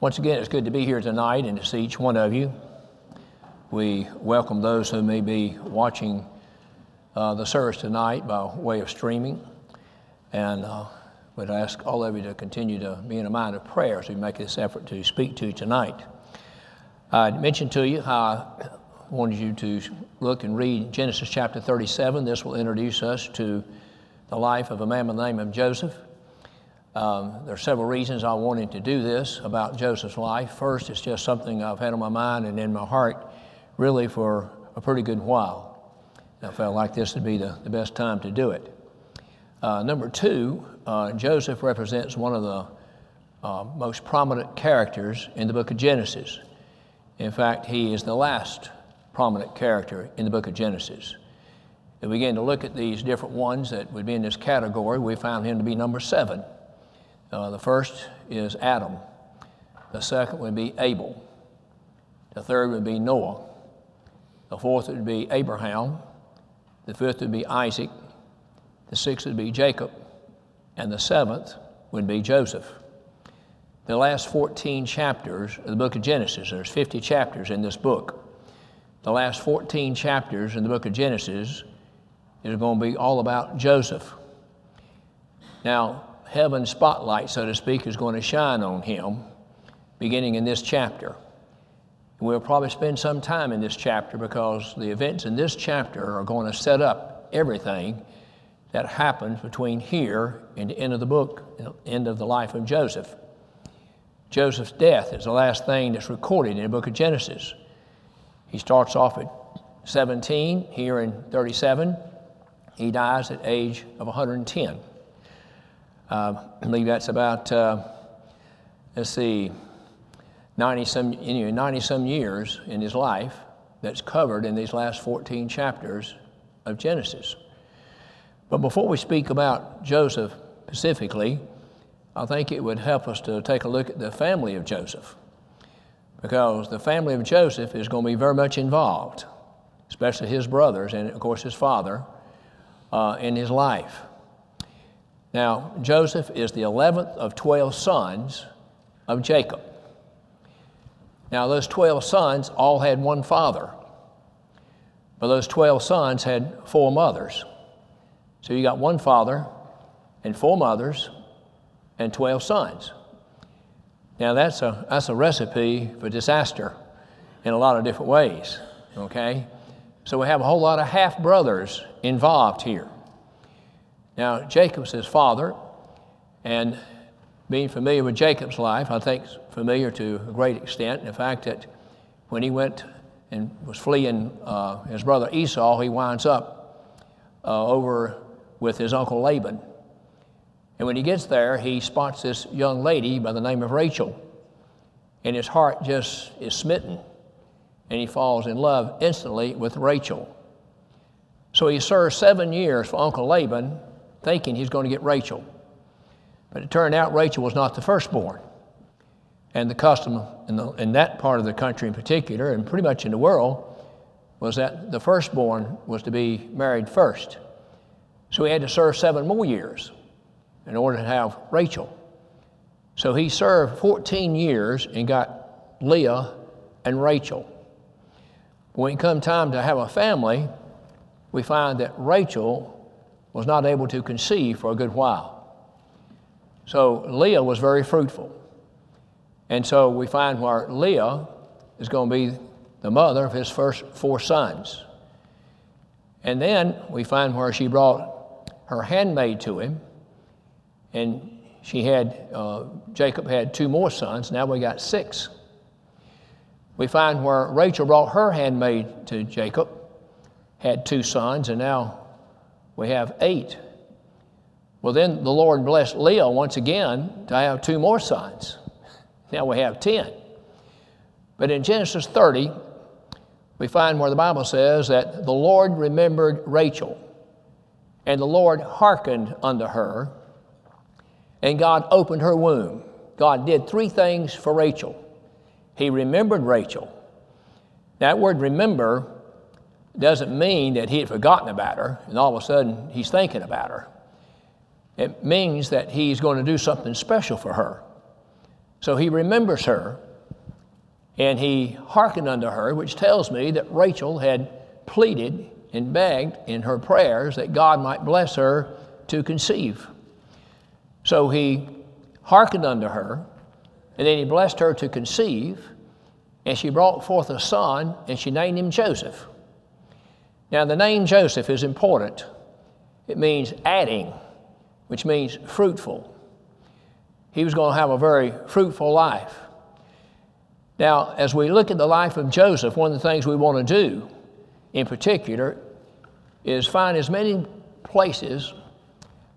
Once again, it's good to be here tonight and to see each one of you. We welcome those who may be watching uh, the service tonight by way of streaming. And uh, would ask all of you to continue to be in a mind of prayer as we make this effort to speak to you tonight. I mentioned to you how I wanted you to look and read Genesis chapter 37. This will introduce us to the life of a man by the name of Joseph. Um, there are several reasons I wanted to do this about Joseph's life. First, it's just something I've had on my mind and in my heart really for a pretty good while. I felt like this would be the, the best time to do it. Uh, number two, uh, Joseph represents one of the uh, most prominent characters in the book of Genesis. In fact, he is the last prominent character in the book of Genesis. If we begin to look at these different ones that would be in this category, we found him to be number seven. Uh, the first is Adam. The second would be Abel. The third would be Noah. The fourth would be Abraham. The fifth would be Isaac. The sixth would be Jacob. And the seventh would be Joseph. The last 14 chapters of the book of Genesis, there's 50 chapters in this book. The last 14 chapters in the book of Genesis is going to be all about Joseph. Now, heaven's spotlight, so to speak, is going to shine on him beginning in this chapter. We'll probably spend some time in this chapter because the events in this chapter are going to set up everything that happens between here and the end of the book, end of the life of Joseph. Joseph's death is the last thing that's recorded in the book of Genesis. He starts off at 17, here in 37. He dies at age of 110. Uh, I believe that's about, uh, let's see, 90 some, you know, 90 some years in his life that's covered in these last 14 chapters of Genesis. But before we speak about Joseph specifically, I think it would help us to take a look at the family of Joseph. Because the family of Joseph is going to be very much involved, especially his brothers and, of course, his father uh, in his life. Now, Joseph is the 11th of 12 sons of Jacob. Now, those 12 sons all had one father, but those 12 sons had four mothers. So you got one father and four mothers and 12 sons. Now, that's a, that's a recipe for disaster in a lot of different ways, okay? So we have a whole lot of half brothers involved here. Now, Jacob's his father, and being familiar with Jacob's life, I think familiar to a great extent. The fact that when he went and was fleeing uh, his brother Esau, he winds up uh, over with his uncle Laban. And when he gets there, he spots this young lady by the name of Rachel. And his heart just is smitten. And he falls in love instantly with Rachel. So he serves seven years for Uncle Laban thinking he's going to get Rachel. But it turned out Rachel was not the firstborn. And the custom in, the, in that part of the country in particular, and pretty much in the world, was that the firstborn was to be married first. So he had to serve seven more years in order to have Rachel. So he served 14 years and got Leah and Rachel. When it come time to have a family, we find that Rachel was not able to conceive for a good while. So Leah was very fruitful. And so we find where Leah is going to be the mother of his first four sons. And then we find where she brought her handmaid to him, and she had, uh, Jacob had two more sons. Now we got six. We find where Rachel brought her handmaid to Jacob, had two sons, and now we have eight. Well, then the Lord blessed Leah once again to have two more sons. Now we have 10. But in Genesis 30, we find where the Bible says that the Lord remembered Rachel, and the Lord hearkened unto her, and God opened her womb. God did three things for Rachel. He remembered Rachel. That word remember doesn't mean that he had forgotten about her and all of a sudden he's thinking about her. It means that he's going to do something special for her. So he remembers her and he hearkened unto her, which tells me that Rachel had pleaded and begged in her prayers that God might bless her to conceive. So he hearkened unto her, and then he blessed her to conceive, and she brought forth a son, and she named him Joseph. Now, the name Joseph is important. It means adding, which means fruitful. He was going to have a very fruitful life. Now, as we look at the life of Joseph, one of the things we want to do in particular is find as many places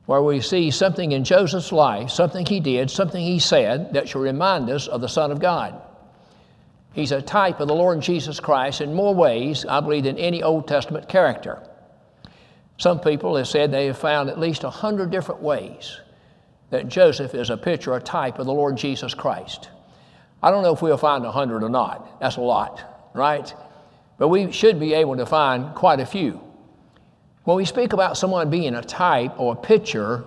where we see something in Joseph's life, something he did, something he said that should remind us of the Son of God. He's a type of the Lord Jesus Christ in more ways, I believe, than any Old Testament character. Some people have said they have found at least a hundred different ways that Joseph is a picture, a type of the Lord Jesus Christ. I don't know if we'll find a hundred or not. That's a lot, right? But we should be able to find quite a few. When we speak about someone being a type or a picture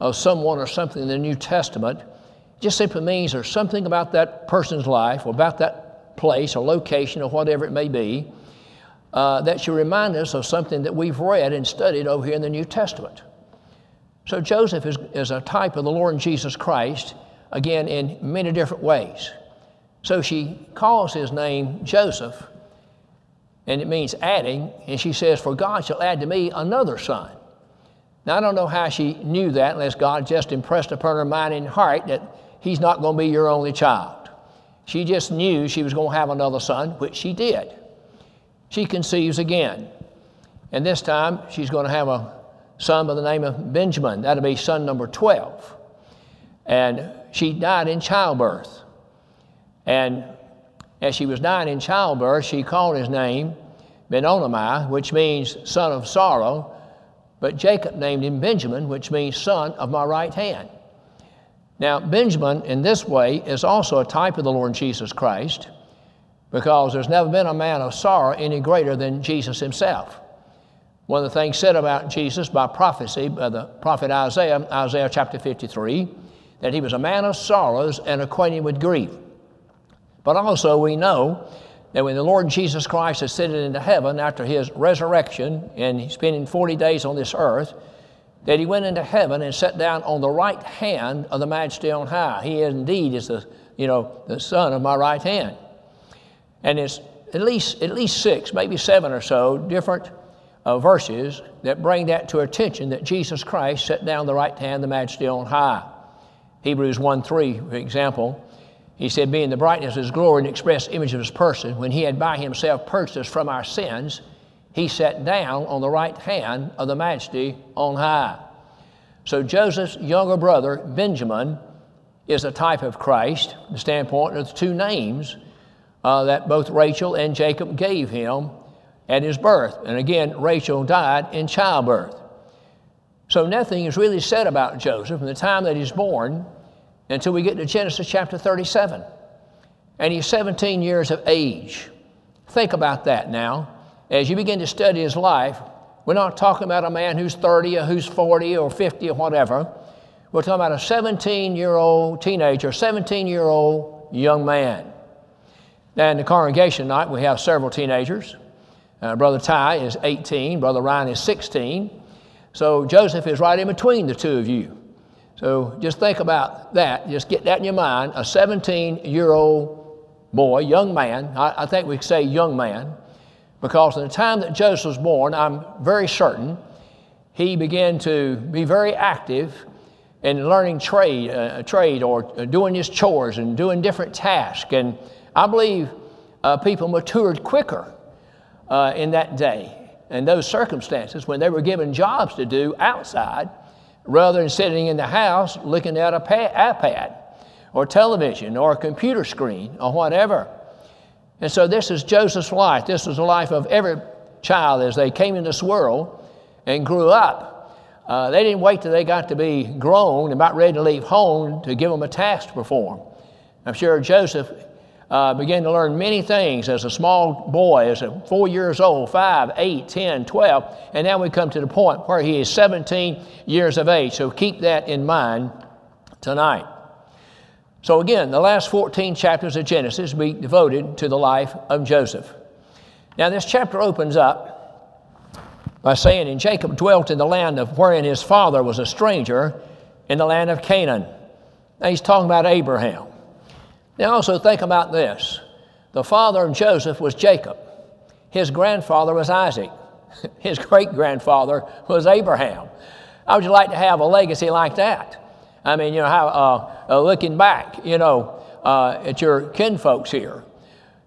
of someone or something in the New Testament, it just simply means there's something about that person's life or about that place or location or whatever it may be uh, that should remind us of something that we've read and studied over here in the New Testament. So Joseph is, is a type of the Lord Jesus Christ, again, in many different ways. So she calls his name Joseph, and it means adding, and she says, For God shall add to me another son. Now, I don't know how she knew that unless God just impressed upon her mind and heart that he's not going to be your only child. She just knew she was going to have another son, which she did. She conceives again. And this time she's going to have a son by the name of Benjamin. That'll be son number 12. And she died in childbirth. And as she was dying in childbirth, she called his name Ben-oni, which means son of sorrow. But Jacob named him Benjamin, which means son of my right hand. Now, Benjamin, in this way, is also a type of the Lord Jesus Christ because there's never been a man of sorrow any greater than Jesus himself. One of the things said about Jesus by prophecy by the prophet Isaiah, Isaiah chapter 53, that he was a man of sorrows and acquainted with grief. But also, we know that when the Lord Jesus Christ ascended into heaven after his resurrection and spending 40 days on this earth, that he went into heaven and sat down on the right hand of the majesty on high. He indeed is the, you know, the son of my right hand. And it's at least, at least six, maybe seven or so different uh, verses that bring that to attention that Jesus Christ sat down the right hand of the majesty on high. Hebrews 1 3, for example, he said, being the brightness of his glory and express image of his person, when he had by himself purged us from our sins, he sat down on the right hand of the majesty on high. So Joseph's younger brother, Benjamin, is a type of Christ, the standpoint of the two names uh, that both Rachel and Jacob gave him at his birth. And again, Rachel died in childbirth. So nothing is really said about Joseph from the time that he's born until we get to Genesis chapter 37. And he's 17 years of age. Think about that now. As you begin to study his life, we're not talking about a man who's 30 or who's 40 or 50 or whatever. We're talking about a 17 year old teenager, 17 year old young man. Now, in the congregation tonight, we have several teenagers. Uh, Brother Ty is 18, Brother Ryan is 16. So Joseph is right in between the two of you. So just think about that. Just get that in your mind. A 17 year old boy, young man, I, I think we say young man, because in the time that Joseph was born, I'm very certain he began to be very active in learning trade, uh, trade or uh, doing his chores and doing different tasks. And I believe uh, people matured quicker uh, in that day and those circumstances when they were given jobs to do outside rather than sitting in the house looking at a iPad or television or a computer screen or whatever. And so this is Joseph's life. This was the life of every child as they came in this world and grew up. Uh, they didn't wait till they got to be grown and about ready to leave home to give them a task to perform. I'm sure Joseph uh, began to learn many things as a small boy, as a four years old, five, eight, ten, twelve, and now we come to the point where he is 17 years of age. So keep that in mind tonight. So, again, the last 14 chapters of Genesis be devoted to the life of Joseph. Now, this chapter opens up by saying, And Jacob dwelt in the land of wherein his father was a stranger, in the land of Canaan. Now, he's talking about Abraham. Now, also think about this the father of Joseph was Jacob, his grandfather was Isaac, his great grandfather was Abraham. How would you like to have a legacy like that? I mean, you know, how, uh, uh, looking back, you know, uh, at your kinfolks here.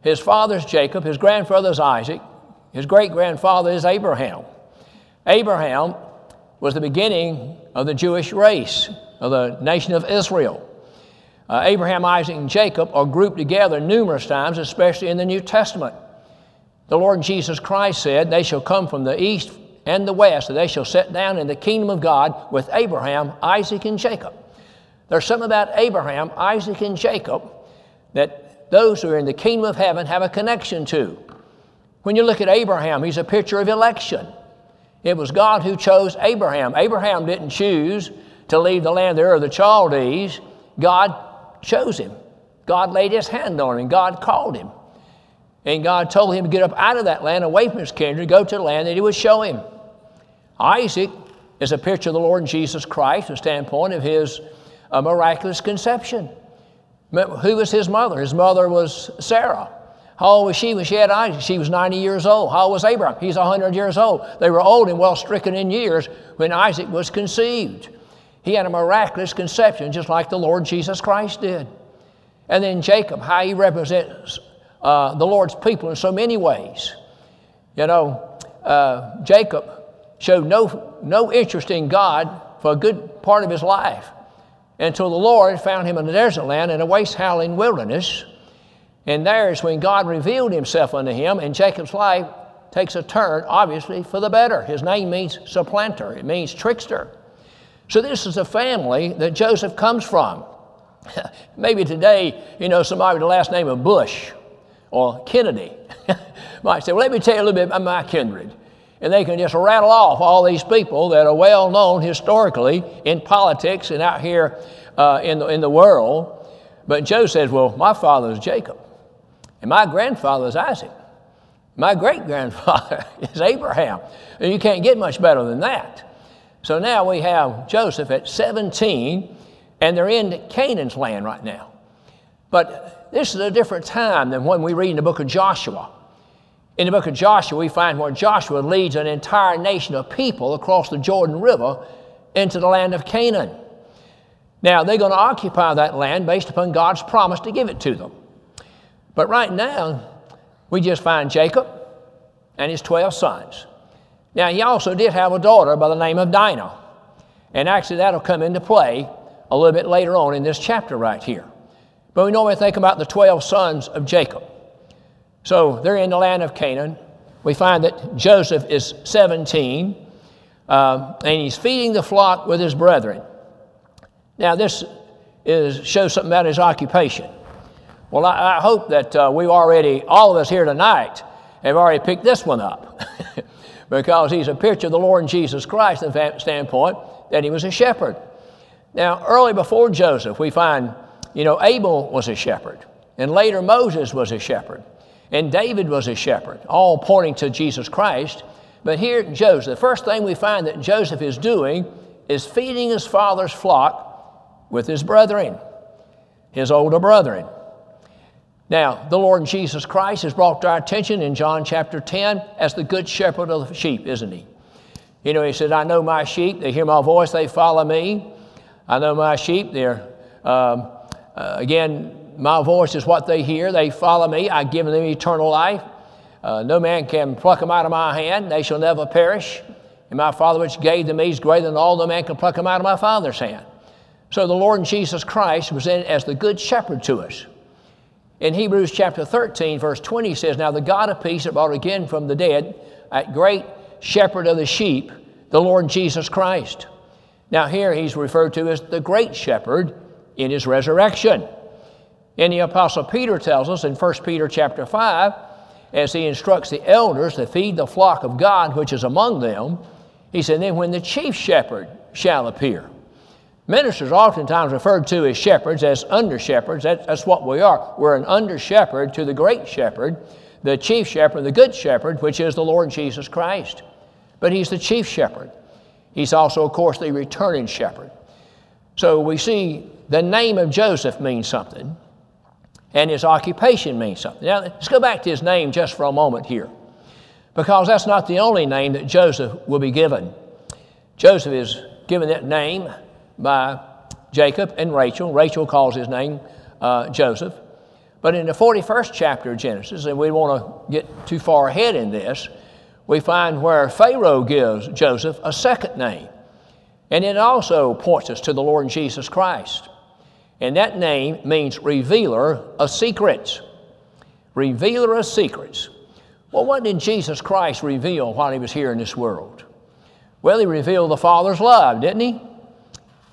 His father's Jacob, his grandfather's Isaac, his great grandfather is Abraham. Abraham was the beginning of the Jewish race, of the nation of Israel. Uh, Abraham, Isaac, and Jacob are grouped together numerous times, especially in the New Testament. The Lord Jesus Christ said, They shall come from the east and the west, and they shall sit down in the kingdom of God with Abraham, Isaac, and Jacob. There's something about Abraham, Isaac, and Jacob that those who are in the kingdom of heaven have a connection to. When you look at Abraham, he's a picture of election. It was God who chose Abraham. Abraham didn't choose to leave the land there of the Chaldees. God chose him. God laid his hand on him, God called him. And God told him to get up out of that land, away from his kindred, go to the land that he would show him. Isaac is a picture of the Lord Jesus Christ, a standpoint of his a miraculous conception. Who was his mother? His mother was Sarah. How old was she when she had Isaac? She was 90 years old. How old was Abraham? He's 100 years old. They were old and well stricken in years when Isaac was conceived. He had a miraculous conception, just like the Lord Jesus Christ did. And then Jacob, how he represents uh, the Lord's people in so many ways. You know, uh, Jacob showed no, no interest in God for a good part of his life until the Lord found him in a desert land in a waste howling wilderness. And there is when God revealed himself unto him, and Jacob's life takes a turn, obviously, for the better. His name means supplanter, it means trickster. So, this is the family that Joseph comes from. Maybe today, you know, somebody with the last name of Bush or Kennedy might say, Well, let me tell you a little bit about my kindred and they can just rattle off all these people that are well known historically in politics and out here uh, in, the, in the world. But Joe says, Well, my father is Jacob, and my grandfather is Isaac. My great grandfather is Abraham. And you can't get much better than that. So now we have Joseph at 17, and they're in Canaan's land right now. But this is a different time than when we read in the book of Joshua. In the book of Joshua, we find where Joshua leads an entire nation of people across the Jordan River into the land of Canaan. Now, they're going to occupy that land based upon God's promise to give it to them. But right now, we just find Jacob and his 12 sons. Now, he also did have a daughter by the name of Dinah. And actually, that'll come into play a little bit later on in this chapter right here. But we normally think about the 12 sons of Jacob. So they're in the land of Canaan. We find that Joseph is 17, uh, and he's feeding the flock with his brethren. Now, this is, shows something about his occupation. Well, I, I hope that uh, we've already, all of us here tonight, have already picked this one up because he's a picture of the Lord Jesus Christ in the standpoint that he was a shepherd. Now, early before Joseph, we find, you know, Abel was a shepherd, and later Moses was a shepherd. And David was a shepherd, all pointing to Jesus Christ. But here, Joseph, the first thing we find that Joseph is doing is feeding his father's flock with his brethren, his older brethren. Now, the Lord Jesus Christ is brought to our attention in John chapter 10 as the good shepherd of the sheep, isn't he? You know, he said, I know my sheep, they hear my voice, they follow me. I know my sheep, they're, um, uh, again, my voice is what they hear. They follow me. I give them eternal life. Uh, no man can pluck them out of my hand. They shall never perish. And my Father which gave them me is greater than all. No man can pluck them out of my Father's hand. So the Lord Jesus Christ was in as the good shepherd to us. In Hebrews chapter 13, verse 20 says, Now the God of peace that brought again from the dead, that great shepherd of the sheep, the Lord Jesus Christ. Now here he's referred to as the great shepherd in his resurrection. And the Apostle Peter tells us in 1 Peter chapter 5, as he instructs the elders to feed the flock of God which is among them, he said, Then when the chief shepherd shall appear. Ministers oftentimes referred to as shepherds, as under shepherds. That's, that's what we are. We're an under shepherd to the great shepherd, the chief shepherd, the good shepherd, which is the Lord Jesus Christ. But he's the chief shepherd. He's also, of course, the returning shepherd. So we see the name of Joseph means something, and his occupation means something. Now, let's go back to his name just for a moment here, because that's not the only name that Joseph will be given. Joseph is given that name by Jacob and Rachel. Rachel calls his name uh, Joseph. But in the 41st chapter of Genesis, and we don't want to get too far ahead in this, we find where Pharaoh gives Joseph a second name. And it also points us to the Lord Jesus Christ. And that name means revealer of secrets. Revealer of secrets. Well, what did Jesus Christ reveal while he was here in this world? Well, he revealed the Father's love, didn't he?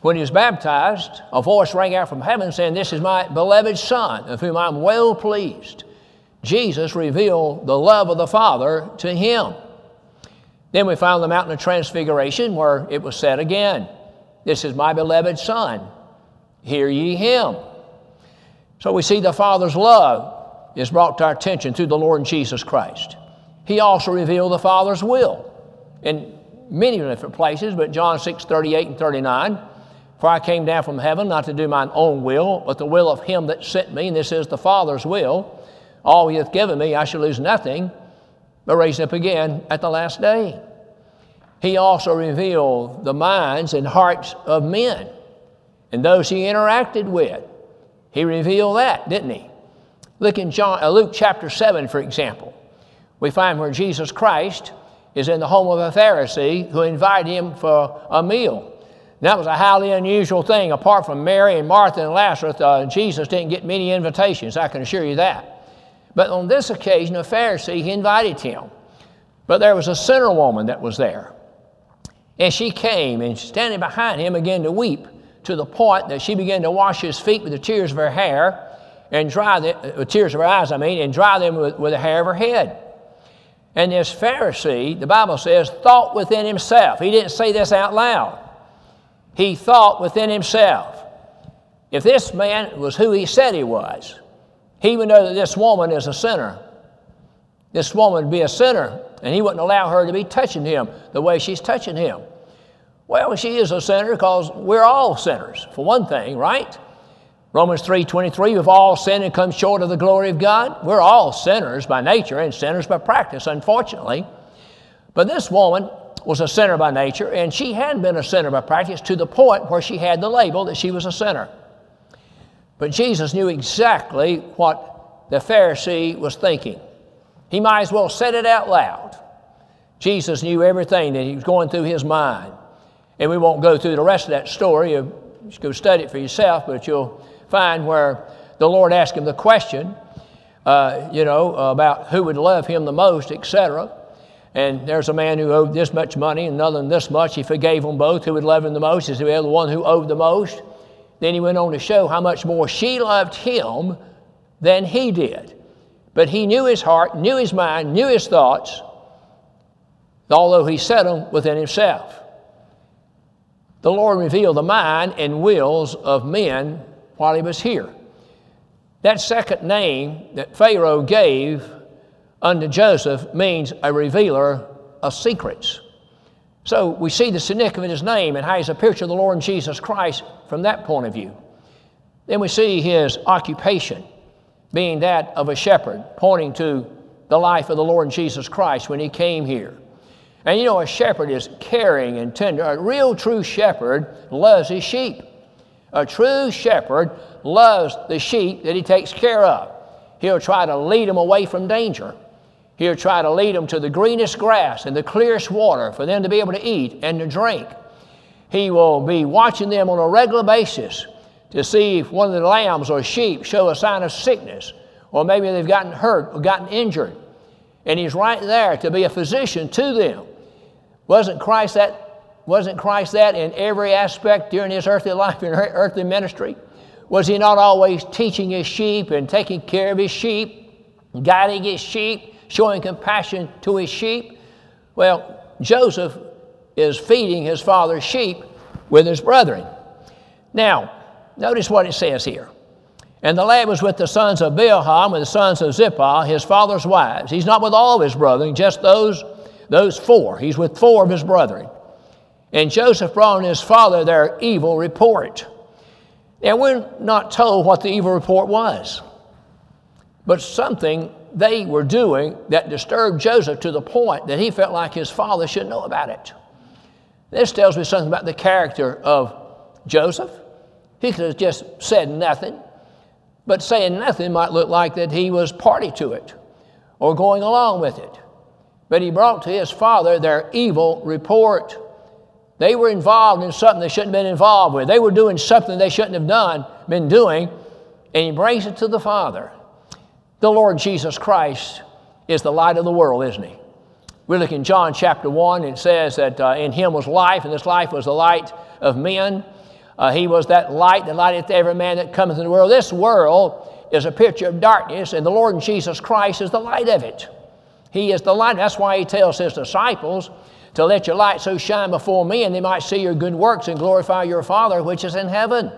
When he was baptized, a voice rang out from heaven saying, This is my beloved Son, of whom I'm well pleased. Jesus revealed the love of the Father to him. Then we found the mountain of transfiguration where it was said again, This is my beloved Son, hear ye him. So we see the Father's love is brought to our attention through the Lord Jesus Christ. He also revealed the Father's will in many different places, but John 6 38 and 39. For I came down from heaven not to do mine own will, but the will of him that sent me, and this is the Father's will. All he hath given me, I shall lose nothing but raise up again at the last day. He also revealed the minds and hearts of men and those he interacted with. He revealed that, didn't he? Look in John, uh, Luke chapter 7, for example. We find where Jesus Christ is in the home of a Pharisee who invited him for a meal. And that was a highly unusual thing. Apart from Mary and Martha and Lazarus, uh, Jesus didn't get many invitations, I can assure you that. But on this occasion, a Pharisee, he invited him. But there was a sinner woman that was there. And she came and standing behind him began to weep to the point that she began to wash his feet with the tears of her hair and dry them, with uh, tears of her eyes, I mean, and dry them with, with the hair of her head. And this Pharisee, the Bible says, thought within himself. He didn't say this out loud. He thought within himself, if this man was who he said he was, he would know that this woman is a sinner. This woman would be a sinner, and he wouldn't allow her to be touching him the way she's touching him. Well, she is a sinner because we're all sinners, for one thing, right? Romans 3:23, we've all sinned and come short of the glory of God. We're all sinners by nature and sinners by practice, unfortunately. But this woman was a sinner by nature, and she had been a sinner by practice to the point where she had the label that she was a sinner. But Jesus knew exactly what the Pharisee was thinking. He might as well said it out loud. Jesus knew everything that he was going through his mind. And we won't go through the rest of that story. You just go study it for yourself, but you'll find where the Lord asked him the question, uh, you know, about who would love him the most, etc. And there's a man who owed this much money and another this much. He forgave them both. Who would love him the most? Is the one who owed the most. Then he went on to show how much more she loved him than he did. But he knew his heart, knew his mind, knew his thoughts, although he said them within himself. The Lord revealed the mind and wills of men while he was here. That second name that Pharaoh gave unto Joseph means a revealer of secrets. So we see the significance of his name and how he's a picture of the Lord Jesus Christ from that point of view. Then we see his occupation being that of a shepherd, pointing to the life of the Lord Jesus Christ when he came here. And you know, a shepherd is caring and tender. A real true shepherd loves his sheep. A true shepherd loves the sheep that he takes care of. He'll try to lead them away from danger. He'll try to lead them to the greenest grass and the clearest water for them to be able to eat and to drink. He will be watching them on a regular basis to see if one of the lambs or sheep show a sign of sickness, or maybe they've gotten hurt or gotten injured. And he's right there to be a physician to them. Wasn't Christ that? Wasn't Christ that in every aspect during his earthly life and earthly ministry? Was he not always teaching his sheep and taking care of his sheep, guiding his sheep, showing compassion to his sheep? Well, Joseph is feeding his father's sheep with his brethren. Now, notice what it says here. And the lad was with the sons of Bilhah, with the sons of Zilpah, his father's wives. He's not with all of his brethren, just those, those four. He's with four of his brethren. And Joseph brought on his father their evil report. Now, we're not told what the evil report was, but something they were doing that disturbed Joseph to the point that he felt like his father should know about it. This tells me something about the character of Joseph. He could have just said nothing, but saying nothing might look like that he was party to it or going along with it. But he brought to his father their evil report. They were involved in something they shouldn't have been involved with. They were doing something they shouldn't have done, been doing, and he brings it to the Father. The Lord Jesus Christ is the light of the world, isn't he? We look in John chapter 1, it says that uh, in him was life, and this life was the light of men. Uh, he was that light that lighteth every man that cometh in the world. This world is a picture of darkness, and the Lord Jesus Christ is the light of it. He is the light. That's why he tells his disciples to let your light so shine before men and they might see your good works and glorify your Father which is in heaven.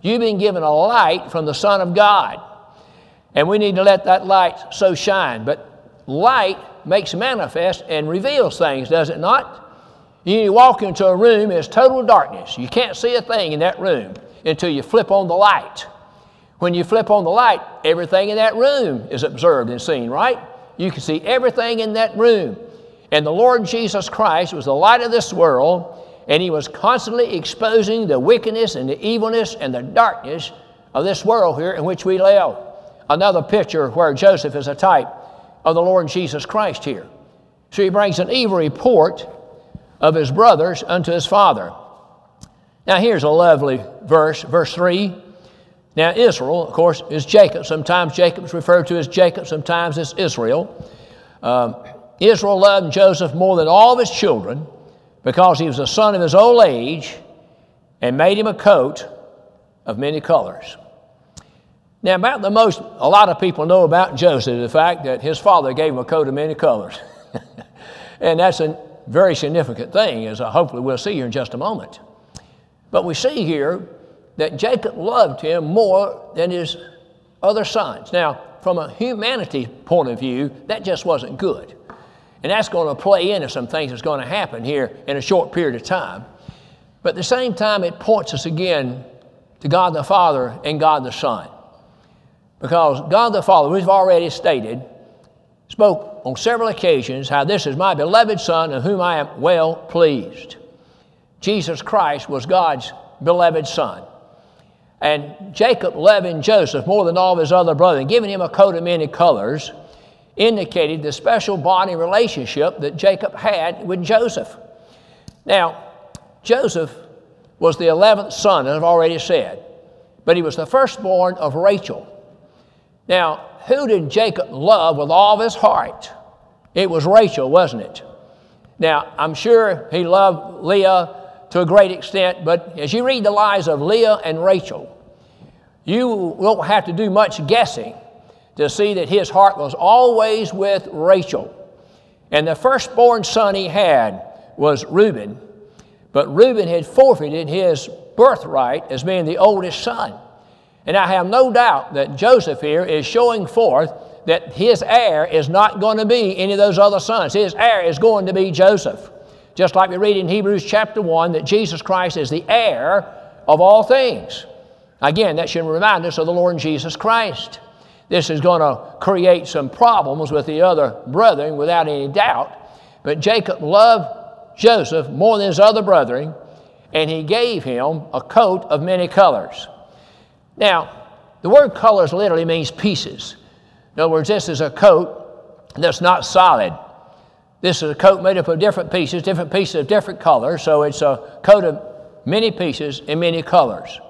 You've been given a light from the Son of God, and we need to let that light so shine. But light makes manifest and reveals things, does it not? You walk into a room, it's total darkness. You can't see a thing in that room until you flip on the light. When you flip on the light, everything in that room is observed and seen, right? You can see everything in that room. And the Lord Jesus Christ was the light of this world, and He was constantly exposing the wickedness and the evilness and the darkness of this world here in which we live. Another picture where Joseph is a type of the Lord Jesus Christ here. So he brings an evil report of his brothers unto his father. Now, here's a lovely verse, verse 3. Now, Israel, of course, is Jacob. Sometimes Jacob is referred to as Jacob, sometimes as Israel. Um, Israel loved Joseph more than all of his children because he was the son of his old age and made him a coat of many colors. Now, about the most a lot of people know about Joseph is the fact that his father gave him a coat of many colors. and that's a very significant thing, as hopefully we'll see here in just a moment. But we see here that Jacob loved him more than his other sons. Now, from a humanity point of view, that just wasn't good. And that's going to play into some things that's going to happen here in a short period of time. But at the same time, it points us again to God the Father and God the Son. Because God the Father, we've already stated, spoke on several occasions how this is my beloved Son in whom I am well pleased. Jesus Christ was God's beloved Son. And Jacob loving Joseph more than all of his other brothers, giving him a coat of many colors, indicated the special bonding relationship that Jacob had with Joseph. Now, Joseph was the 11th son, as I've already said, but he was the firstborn of Rachel. Now, who did Jacob love with all of his heart? It was Rachel, wasn't it? Now, I'm sure he loved Leah to a great extent, but as you read the lives of Leah and Rachel, you won't have to do much guessing to see that his heart was always with Rachel. And the firstborn son he had was Reuben, but Reuben had forfeited his birthright as being the oldest son. And I have no doubt that Joseph here is showing forth that his heir is not going to be any of those other sons. His heir is going to be Joseph. Just like we read in Hebrews chapter 1 that Jesus Christ is the heir of all things. Again, that should remind us of the Lord Jesus Christ. This is going to create some problems with the other brethren without any doubt. But Jacob loved Joseph more than his other brethren, and he gave him a coat of many colors. Now, the word colors literally means pieces. In other words, this is a coat that's not solid. This is a coat made up of different pieces, different pieces of different colors, so it's a coat of many pieces in many colors.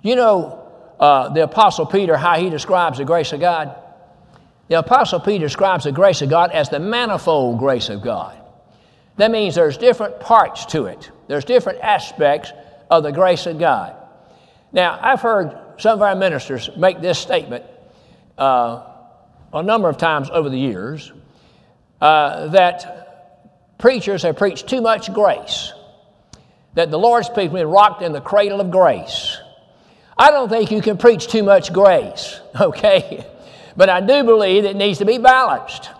You know, uh, the Apostle Peter, how he describes the grace of God? The Apostle Peter describes the grace of God as the manifold grace of God. That means there's different parts to it, there's different aspects of the grace of God. Now, I've heard some of our ministers make this statement uh, a number of times over the years uh, that preachers have preached too much grace. that the Lord's people have been rocked in the cradle of grace. I don't think you can preach too much grace, okay? But I do believe it needs to be balanced.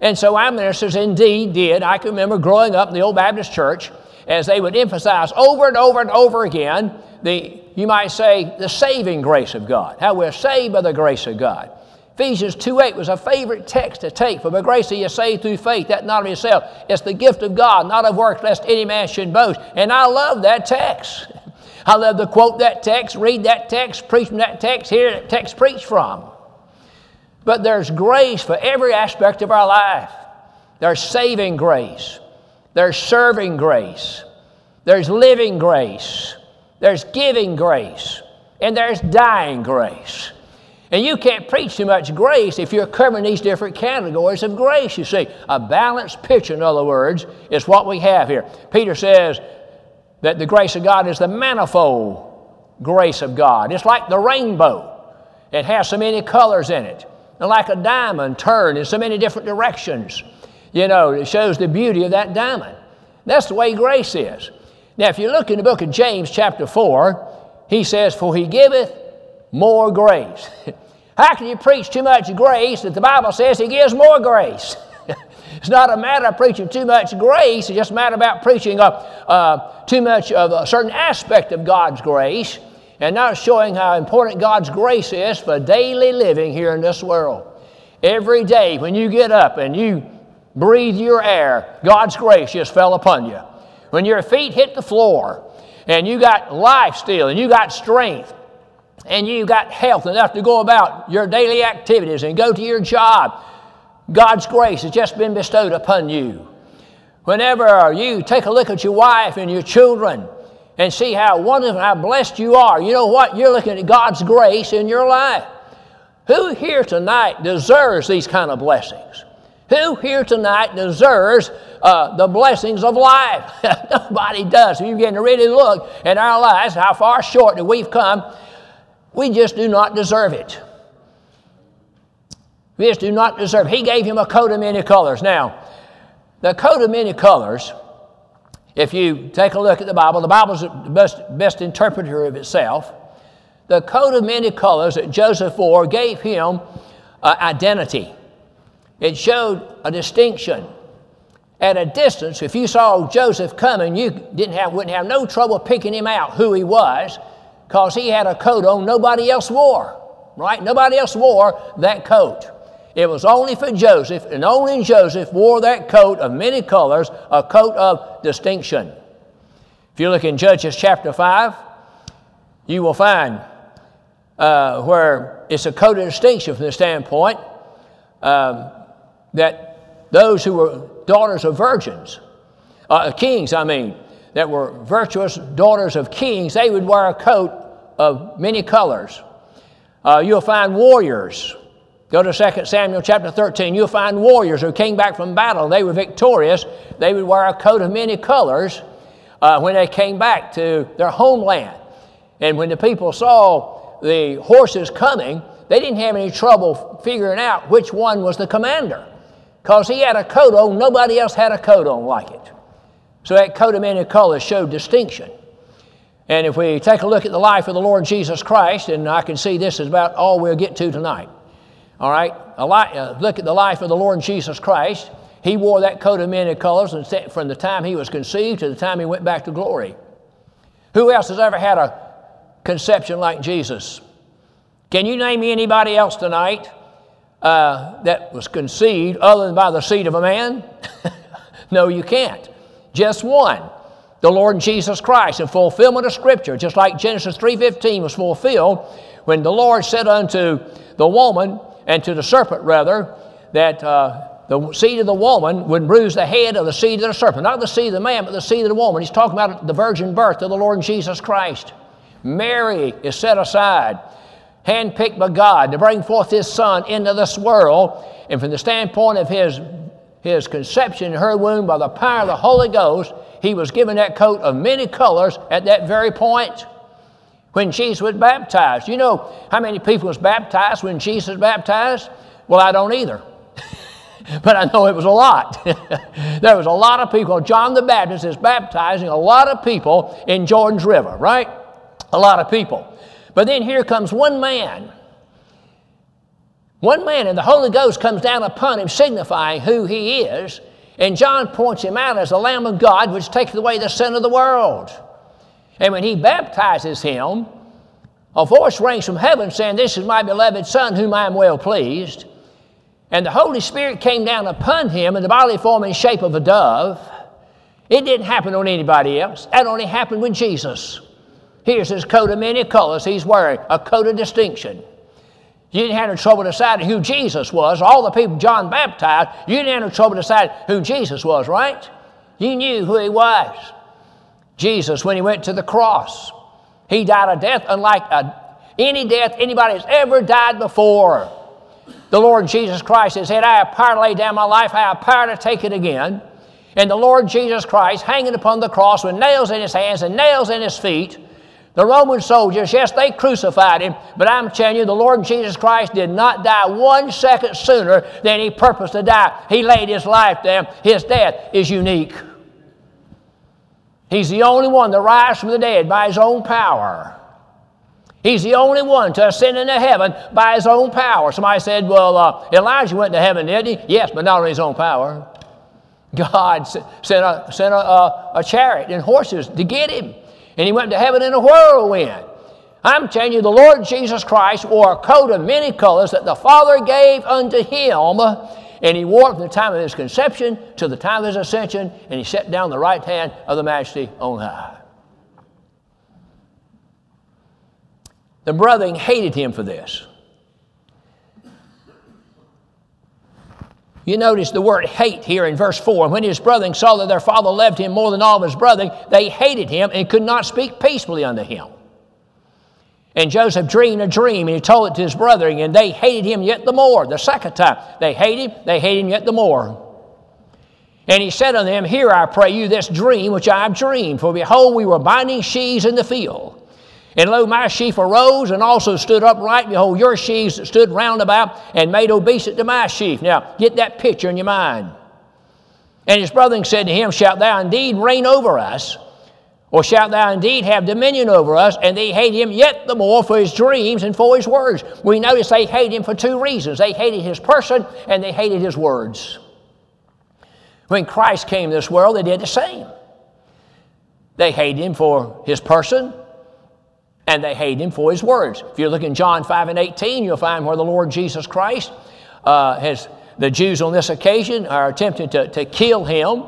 And so our ministers indeed did. I can remember growing up in the old Baptist church as they would emphasize over and over and over again the, you might say, the saving grace of God, how we're saved by the grace of God. Ephesians 2 8 was a favorite text to take. For by grace are you saved through faith, that not of yourself. It's the gift of God, not of works, lest any man should boast. And I love that text. I love to quote that text, read that text, preach from that text, hear that text preached from. But there's grace for every aspect of our life. There's saving grace, there's serving grace, there's living grace, there's giving grace, and there's dying grace. And you can't preach too much grace if you're covering these different categories of grace, you see. A balanced picture, in other words, is what we have here. Peter says that the grace of God is the manifold grace of God. It's like the rainbow, it has so many colors in it. And like a diamond turned in so many different directions. You know, it shows the beauty of that diamond. That's the way grace is. Now, if you look in the book of James, chapter 4, he says, For he giveth more grace. How can you preach too much grace that the Bible says He gives more grace? it's not a matter of preaching too much grace, it's just a matter about preaching uh, uh, too much of a certain aspect of God's grace and not showing how important God's grace is for daily living here in this world. Every day when you get up and you breathe your air, God's grace just fell upon you. When your feet hit the floor and you got life still and you got strength, and you got health enough to go about your daily activities and go to your job, God's grace has just been bestowed upon you. Whenever you take a look at your wife and your children and see how wonderful, how blessed you are, you know what? You're looking at God's grace in your life. Who here tonight deserves these kind of blessings? Who here tonight deserves uh, the blessings of life? Nobody does. If you begin to really look at our lives, how far short that we've come, we just do not deserve it. We just do not deserve. He gave him a coat of many colors. Now, the coat of many colors, if you take a look at the Bible, the Bible's the best, best interpreter of itself. The coat of many colors that Joseph wore gave him uh, identity. It showed a distinction. At a distance, if you saw Joseph coming, you didn't have, wouldn't have no trouble picking him out who he was because he had a coat on nobody else wore, right? Nobody else wore that coat. It was only for Joseph, and only Joseph wore that coat of many colors, a coat of distinction. If you look in Judges chapter 5, you will find uh, where it's a coat of distinction from the standpoint um, that those who were daughters of virgins, uh, kings, I mean, that were virtuous daughters of kings, they would wear a coat of many colors. Uh, you'll find warriors. Go to 2 Samuel chapter 13. You'll find warriors who came back from battle. They were victorious. They would wear a coat of many colors uh, when they came back to their homeland. And when the people saw the horses coming, they didn't have any trouble figuring out which one was the commander because he had a coat on, nobody else had a coat on like it. So that coat of many colors showed distinction. And if we take a look at the life of the Lord Jesus Christ, and I can see this is about all we'll get to tonight. All right? Uh, look at the life of the Lord Jesus Christ. He wore that coat of many colors from the time he was conceived to the time he went back to glory. Who else has ever had a conception like Jesus? Can you name me anybody else tonight uh, that was conceived other than by the seed of a man? no, you can't. Just one. The Lord Jesus Christ in fulfillment of Scripture, just like Genesis 3.15 was fulfilled when the Lord said unto the woman, and to the serpent rather, that uh, the seed of the woman would bruise the head of the seed of the serpent. Not the seed of the man, but the seed of the woman. He's talking about the virgin birth of the Lord Jesus Christ. Mary is set aside, handpicked by God to bring forth His Son into this world. And from the standpoint of His his conception in her womb by the power of the Holy Ghost, he was given that coat of many colors at that very point when Jesus was baptized. You know how many people was baptized when Jesus was baptized? Well, I don't either. but I know it was a lot. there was a lot of people. John the Baptist is baptizing a lot of people in Jordan's River, right? A lot of people. But then here comes one man. One man, and the Holy Ghost comes down upon him, signifying who he is. And John points him out as the Lamb of God, which takes away the sin of the world. And when he baptizes him, a voice rings from heaven saying, This is my beloved Son, whom I am well pleased. And the Holy Spirit came down upon him in the bodily form and shape of a dove. It didn't happen on anybody else. That only happened with Jesus. Here's his coat of many colors he's wearing, a coat of distinction. You didn't have any trouble deciding who Jesus was. All the people John baptized, you didn't have any trouble deciding who Jesus was, right? You knew who he was. Jesus, when he went to the cross, he died a death unlike a, any death anybody has ever died before. The Lord Jesus Christ has said, I have power to lay down my life, I have power to take it again. And the Lord Jesus Christ hanging upon the cross with nails in his hands and nails in his feet. The Roman soldiers, yes, they crucified him, but I'm telling you, the Lord Jesus Christ did not die one second sooner than he purposed to die. He laid his life down. His death is unique. He's the only one to rise from the dead by his own power. He's the only one to ascend into heaven by his own power. Somebody said, Well, uh, Elijah went to heaven, didn't he? Yes, but not on his own power. God sent a, sent a, a, a chariot and horses to get him, and he went to heaven in a whirlwind. I'm telling you, the Lord Jesus Christ wore a coat of many colors that the Father gave unto him and he wore from the time of his conception to the time of his ascension, and he sat down the right hand of the majesty on high. The brethren hated him for this. You notice the word hate here in verse 4. When his brethren saw that their father loved him more than all of his brethren, they hated him and could not speak peaceably unto him. And Joseph dreamed a dream, and he told it to his brethren, and they hated him yet the more. The second time, they hated him, they hated him yet the more. And he said unto them, Hear, I pray you, this dream which I have dreamed. For behold, we were binding sheaves in the field. And lo, my sheaf arose and also stood upright. Behold, your sheaves that stood round about and made obeisance to my sheaf. Now, get that picture in your mind. And his brethren said to him, Shalt thou indeed reign over us? Or shalt thou indeed have dominion over us? And they hate him yet the more for his dreams and for his words. We notice they hate him for two reasons they hated his person and they hated his words. When Christ came to this world, they did the same. They hated him for his person and they hate him for his words. If you look in John 5 and 18, you'll find where the Lord Jesus Christ uh, has, the Jews on this occasion are attempting to, to kill him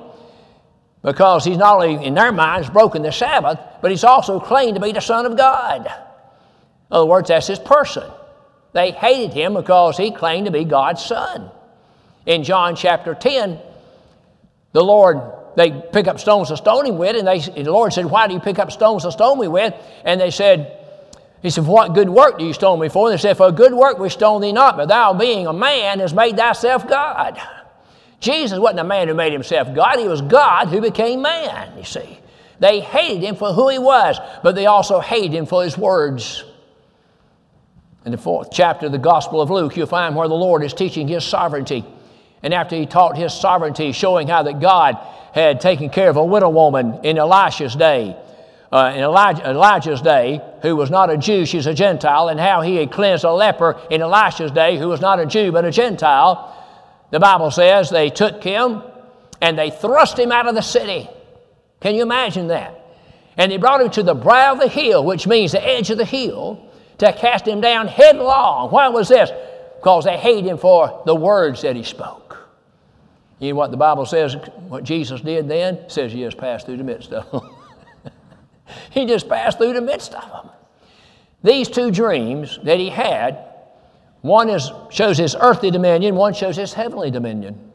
because he's not only, in their minds, broken the Sabbath, but he's also claimed to be the Son of God. In other words, that's his person. They hated him because he claimed to be God's Son. In John chapter 10, the Lord, they pick up stones to stone him with, and, they, and the Lord said, Why do you pick up stones to stone me with? And they said, he said, What good work do you stone me for? And they said, For good work we stone thee not, but thou being a man has made thyself God. Jesus wasn't a man who made himself God, he was God who became man, you see. They hated him for who he was, but they also hated him for his words. In the fourth chapter of the Gospel of Luke, you'll find where the Lord is teaching his sovereignty. And after he taught his sovereignty, showing how that God had taken care of a widow woman in Elisha's day, uh, in Elijah, Elijah's day, who was not a Jew, she's a Gentile, and how he had cleansed a leper in Elisha's day, who was not a Jew but a Gentile, the Bible says they took him and they thrust him out of the city. Can you imagine that? And they brought him to the brow of the hill, which means the edge of the hill, to cast him down headlong. Why was this? Because they hated him for the words that he spoke. You know what the Bible says, what Jesus did then? Says he just passed through the midst of them. he just passed through the midst of them. These two dreams that he had one is, shows his earthly dominion, one shows his heavenly dominion.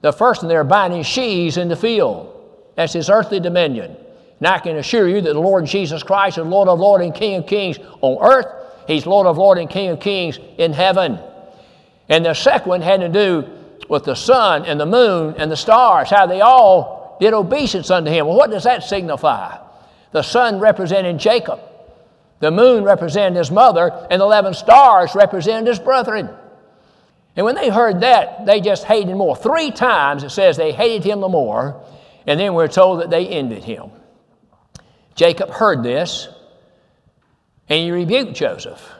The first one, they're binding sheaves in the field. That's his earthly dominion. And I can assure you that the Lord Jesus Christ is Lord of Lords and King of Kings on earth. He's Lord of Lords and King of Kings in heaven. And the second one had to do with the sun and the moon and the stars, how they all did obeisance unto him. Well, what does that signify? The sun represented Jacob. The moon represented his mother, and the 11 stars represented his brethren. And when they heard that, they just hated him more. Three times it says they hated him the more, and then we're told that they ended him. Jacob heard this, and he rebuked Joseph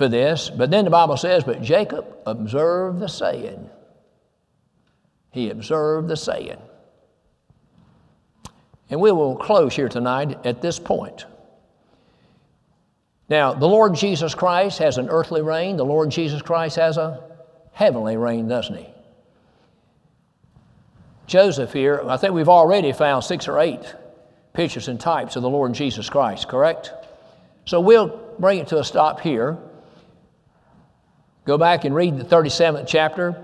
for this. But then the Bible says, But Jacob observed the saying. He observed the saying. And we will close here tonight at this point. Now, the Lord Jesus Christ has an earthly reign, the Lord Jesus Christ has a heavenly reign, doesn't he? Joseph here, I think we've already found six or eight pictures and types of the Lord Jesus Christ, correct? So we'll bring it to a stop here. Go back and read the 37th chapter,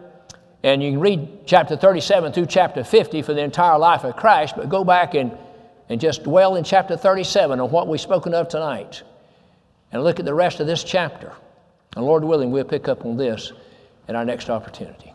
and you can read chapter 37 through chapter 50 for the entire life of Christ, but go back and, and just dwell in chapter 37 on what we've spoken of tonight and look at the rest of this chapter. And Lord willing, we'll pick up on this in our next opportunity.